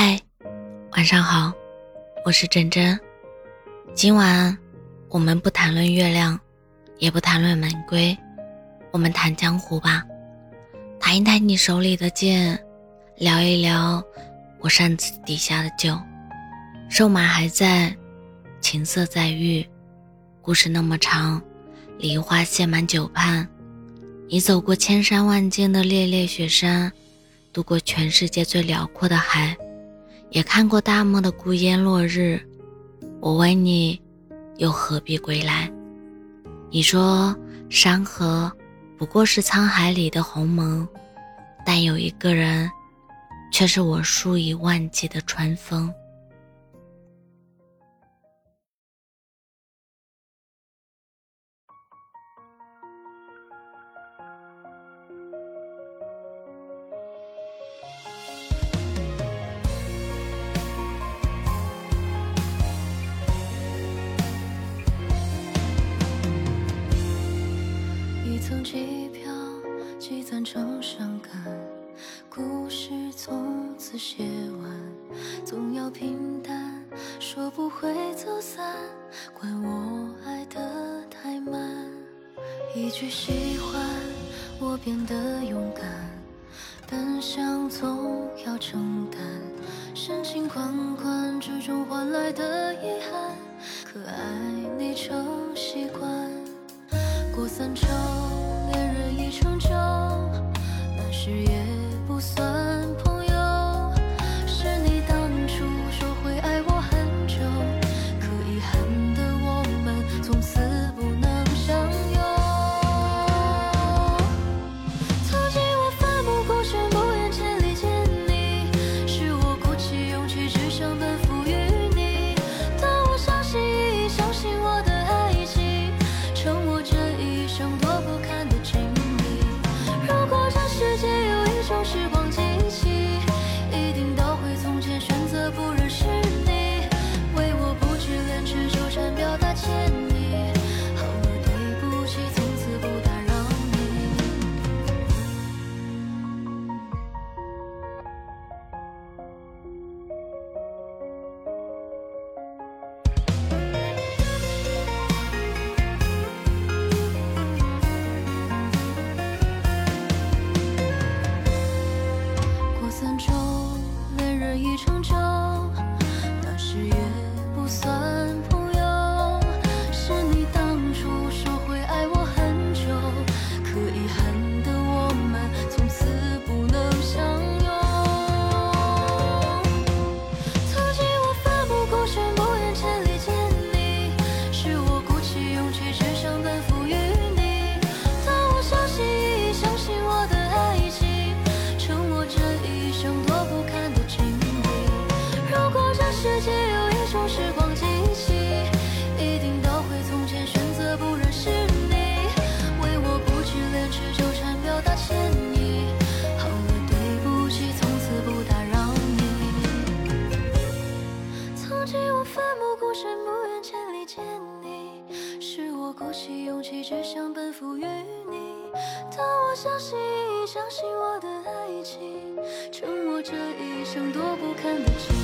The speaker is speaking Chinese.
嗨，晚上好，我是真真。今晚我们不谈论月亮，也不谈论玫瑰，我们谈江湖吧。谈一谈你手里的剑，聊一聊我扇子底下的酒。瘦马还在，琴瑟在御。故事那么长，梨花谢满酒畔。你走过千山万径的烈烈雪山，渡过全世界最辽阔的海。也看过大漠的孤烟落日，我问你，又何必归来？你说山河不过是沧海里的鸿蒙，但有一个人，却是我数以万计的春风。曾机票积攒成伤感，故事从此写完，总要平淡，说不会走散，怪我爱得太慢。一句喜欢，我变得勇敢，本想总要承担，深情款款之中换来的遗憾，可爱你成习惯，过三秋。成就，回时光机器，一定倒回从前，选择不认识你。为我鼓起廉耻，纠缠表达歉意。好了，对不起，从此不打扰你。曾经我奋不顾身，不远千里见你，是我鼓起勇气，只想奔赴于你。当我小心翼翼，相信我的爱情，承诺这一生多不堪的。